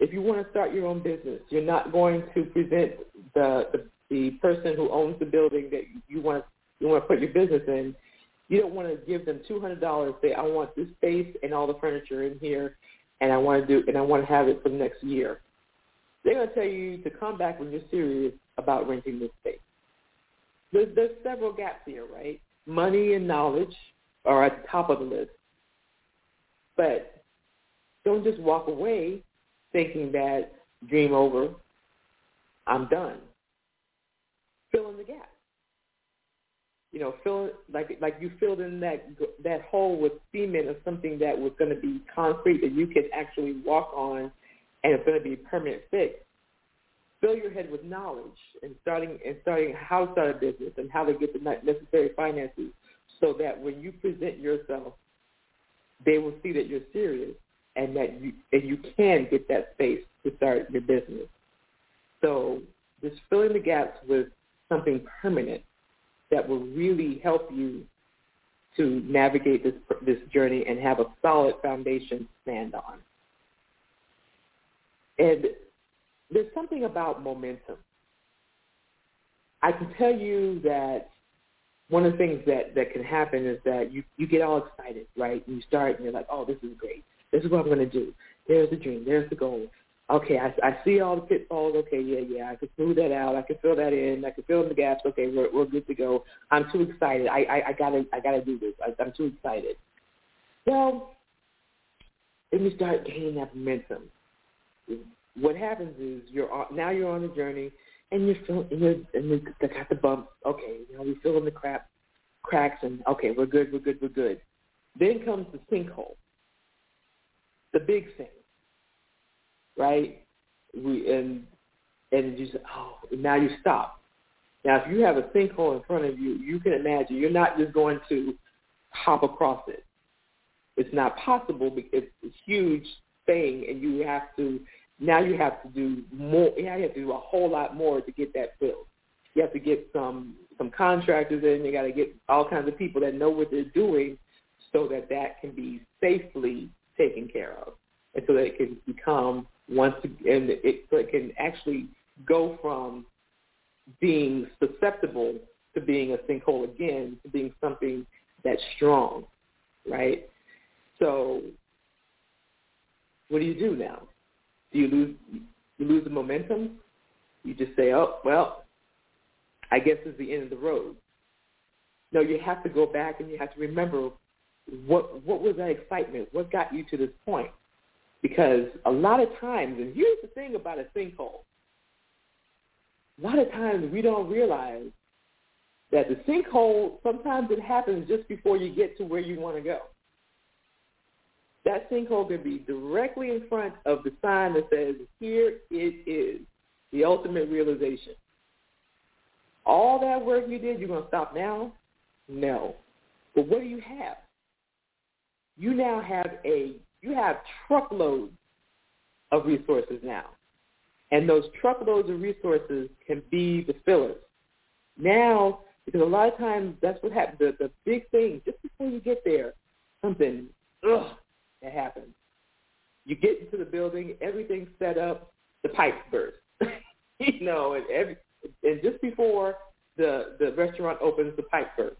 If you want to start your own business, you're not going to present the, the the person who owns the building that you want you want to put your business in. You don't want to give them two hundred dollars. Say, I want this space and all the furniture in here, and I want to do and I want to have it for the next year. They're going to tell you to come back when you're serious about renting this space. There's, there's several gaps here, right? Money and knowledge are at the top of the list. But don't just walk away thinking that dream over, I'm done. Fill in the gap. You know, fill like like you filled in that that hole with cement or something that was going to be concrete that you can actually walk on, and it's going to be a permanent fix fill your head with knowledge and starting and starting how to start a business and how to get the necessary finances so that when you present yourself, they will see that you're serious and that you and you can get that space to start your business. So just filling the gaps with something permanent that will really help you to navigate this this journey and have a solid foundation to stand on. And there's something about momentum. I can tell you that one of the things that, that can happen is that you, you get all excited, right? You start and you're like, oh, this is great. This is what I'm going to do. There's the dream. There's the goal. Okay, I, I see all the pitfalls. Okay, yeah, yeah, I can smooth that out. I can fill that in. I can fill in the gaps. Okay, we're we're good to go. I'm too excited. I I, I gotta I gotta do this. I, I'm too excited. Well, then you start gaining that momentum. What happens is you're on, now you're on a journey and you're feeling you're and got the bumps. Okay, you know we fill in the crap cracks and okay we're good we're good we're good. Then comes the sinkhole, the big thing right? We and and you say, oh, now you stop. Now, if you have a sinkhole in front of you, you can imagine you're not just going to hop across it. It's not possible because it's a huge thing, and you have to now you have to do more. Yeah, you have to do a whole lot more to get that filled. You have to get some some contractors in. You got to get all kinds of people that know what they're doing, so that that can be safely taken care of, and so that it can become once and it, so it can actually go from being susceptible to being a sinkhole again to being something that's strong, right? So what do you do now? Do you lose you lose the momentum? You just say, oh well, I guess it's the end of the road. No, you have to go back and you have to remember what what was that excitement? What got you to this point? Because a lot of times, and here's the thing about a sinkhole, a lot of times we don't realize that the sinkhole, sometimes it happens just before you get to where you want to go. That sinkhole can be directly in front of the sign that says, here it is, the ultimate realization. All that work you did, you're going to stop now? No. But what do you have? You now have a you have truckloads of resources now. And those truckloads of resources can be the fillers. Now, because a lot of times that's what happens, the, the big thing, just before you get there, something, ugh, that happens. You get into the building, everything's set up, the pipes burst. you know, and every, and just before the, the restaurant opens, the pipe burst.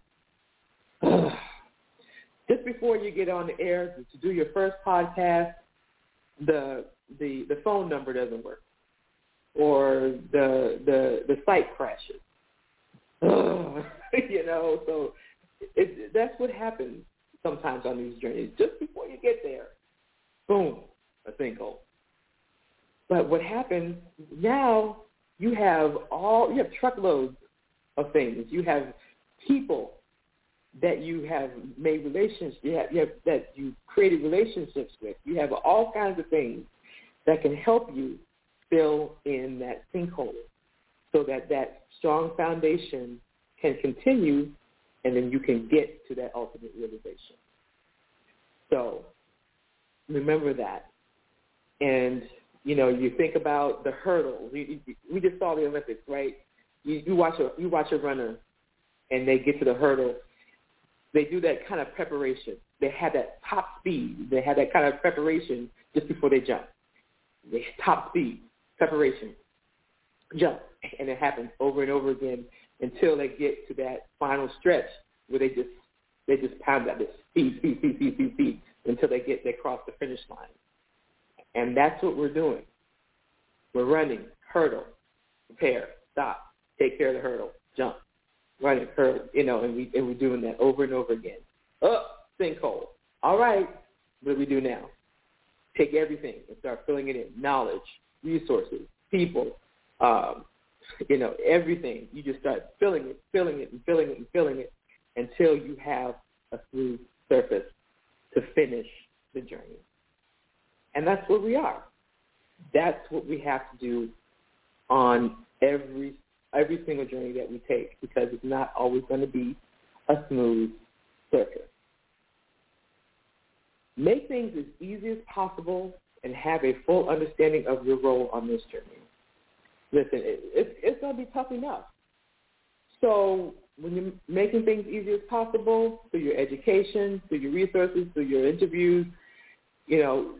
just before you get on the air to do your first podcast, the the the phone number doesn't work, or the the the site crashes. you know, so it, that's what happens sometimes on these journeys. Just before you get there, boom, a sinkhole. But what happens now? You have all you have truckloads of things. You have people that you have made relationships, you have, you have, that you created relationships with. You have all kinds of things that can help you fill in that sinkhole so that that strong foundation can continue and then you can get to that ultimate realization. So remember that. And, you know, you think about the hurdles. We, just saw the Olympics, right? You, you watch a you watch a runner and they get to the hurdle they do that kind of preparation. They have that top speed. They have that kind of preparation just before they jump. They top speed, preparation, jump, and it happens over and over again until they get to that final stretch where they just they just pound at this speed, speed, speed, speed, speed, speed until they get they cross the finish line. And that's what we're doing. We're running, hurdle, prepare, stop, take care of the hurdle, jump, running hurdle, you know, and we and we're doing that over and over again. Oh, sinkhole. All right, what do we do now? Take everything and start filling it in. Knowledge, resources, people, um, you know, everything. You just start filling it, filling it, and filling it, and filling it until you have a smooth surface to finish the journey. And that's what we are. That's what we have to do on every every single journey that we take because it's not always going to be a smooth surface. Make things as easy as possible and have a full understanding of your role on this journey. Listen, it, it's, it's going to be tough enough. So when you're making things easy as possible through your education, through your resources, through your interviews, you know,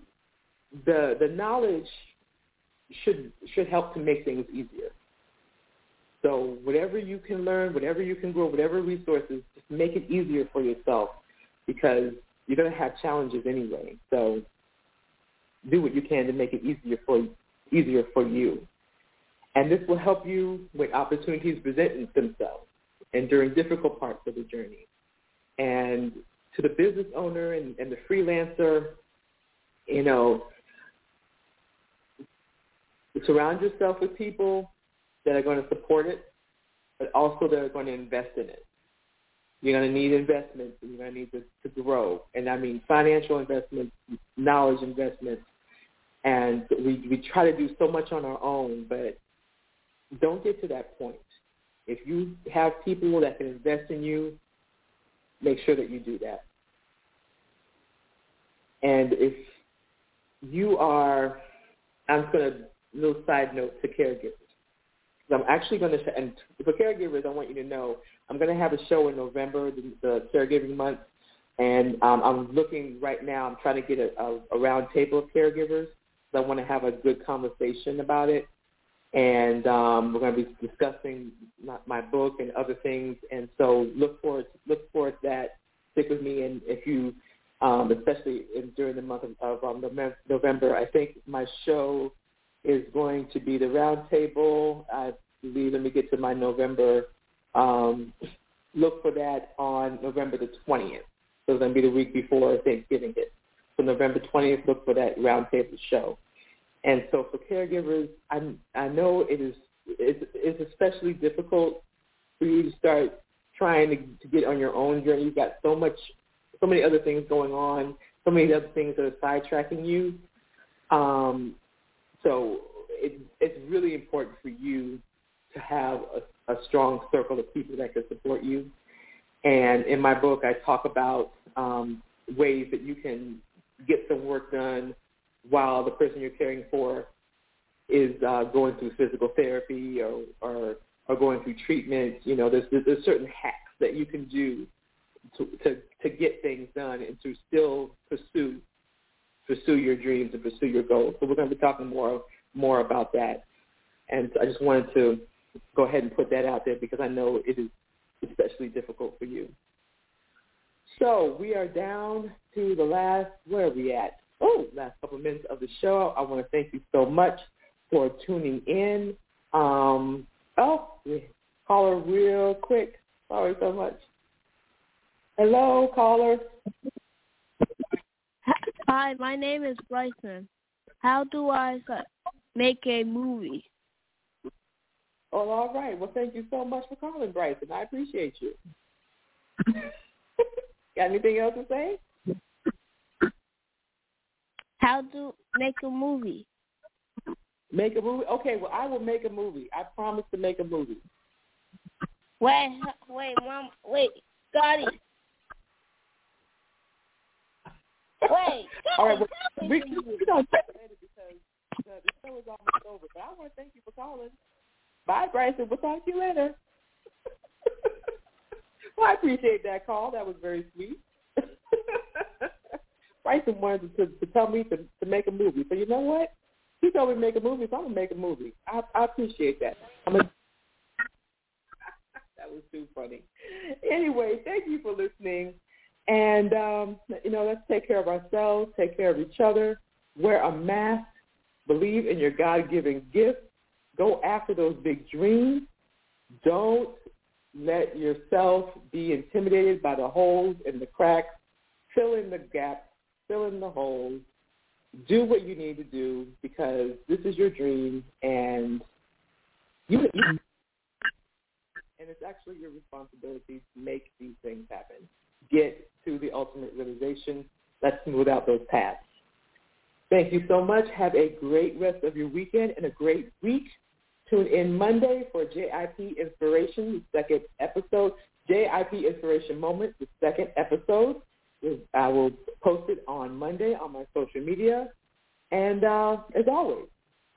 the the knowledge should should help to make things easier. So whatever you can learn, whatever you can grow, whatever resources, just make it easier for yourself because you're going to have challenges anyway. So do what you can to make it easier for easier for you. And this will help you when opportunities present themselves and during difficult parts of the journey. And to the business owner and, and the freelancer, you know, surround yourself with people that are going to support it, but also that are going to invest in it. You're going to need investments, and you're going to need to, to grow. And I mean financial investments, knowledge investments, and we we try to do so much on our own, but don't get to that point. If you have people that can invest in you, make sure that you do that. And if you are, I'm going to little side note to caregivers. I'm actually going to, and for caregivers, I want you to know, I'm going to have a show in November, the, the caregiving month, and um, I'm looking right now. I'm trying to get a, a, a round table of caregivers. I want to have a good conversation about it, and um, we're going to be discussing my, book and other things. And so look forward, look forward to that. Stick with me, and if you, um, especially in, during the month of, of um, November, I think my show is going to be the roundtable. I believe, let me get to my November. Um, look for that on November the 20th. So it's going to be the week before Thanksgiving hits. So November 20th, look for that roundtable show. And so for caregivers, I, I know it is it's, it's especially difficult for you to start trying to, to get on your own journey. You've got so much, so many other things going on, so many other things that are sidetracking you. Um, so it, it's really important for you to have a, a strong circle of people that can support you. And in my book, I talk about um, ways that you can get some work done while the person you're caring for is uh, going through physical therapy or, or or going through treatment. You know, there's there's certain hacks that you can do to to, to get things done and to still pursue pursue your dreams and pursue your goals. So we're going to be talking more more about that. And I just wanted to go ahead and put that out there because I know it is especially difficult for you. So we are down to the last, where are we at? Oh, last couple of minutes of the show. I want to thank you so much for tuning in. Um, oh, caller real quick. Sorry so much. Hello, caller. Hi, my name is Bryson. How do I make a movie? Oh, all right. Well, thank you so much for calling, Bryson. I appreciate you. Got anything else to say? How to make a movie? Make a movie? Okay, well, I will make a movie. I promise to make a movie. Wait, wait, mom, wait, Scotty. Wait. All right, well, we, we don't because the show is almost over. But I want to thank you for calling. Bye, Bryson. We'll talk to you later. well, I appreciate that call. That was very sweet. Bryson wanted to, to tell me to, to make a movie. So you know what? He told me to make a movie, so I'm gonna make a movie. I, I appreciate that. I'm that was too funny. Anyway, thank you for listening. And, um, you know, let's take care of ourselves, take care of each other, wear a mask, believe in your God-given gift, go after those big dreams. Don't let yourself be intimidated by the holes and the cracks. Fill in the gaps, fill in the holes. Do what you need to do because this is your dream and you, and it's actually your responsibility to make these things happen get to the ultimate realization. Let's smooth out those paths. Thank you so much. Have a great rest of your weekend and a great week. Tune in Monday for JIP Inspiration, the second episode. JIP Inspiration Moment, the second episode. I will post it on Monday on my social media. And uh, as always,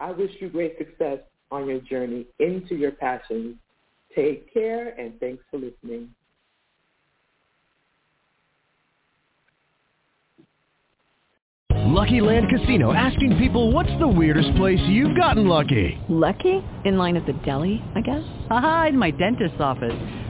I wish you great success on your journey into your passions. Take care and thanks for listening. Lucky Land Casino asking people what's the weirdest place you've gotten lucky? Lucky? In line at the deli, I guess? Aha, in my dentist's office.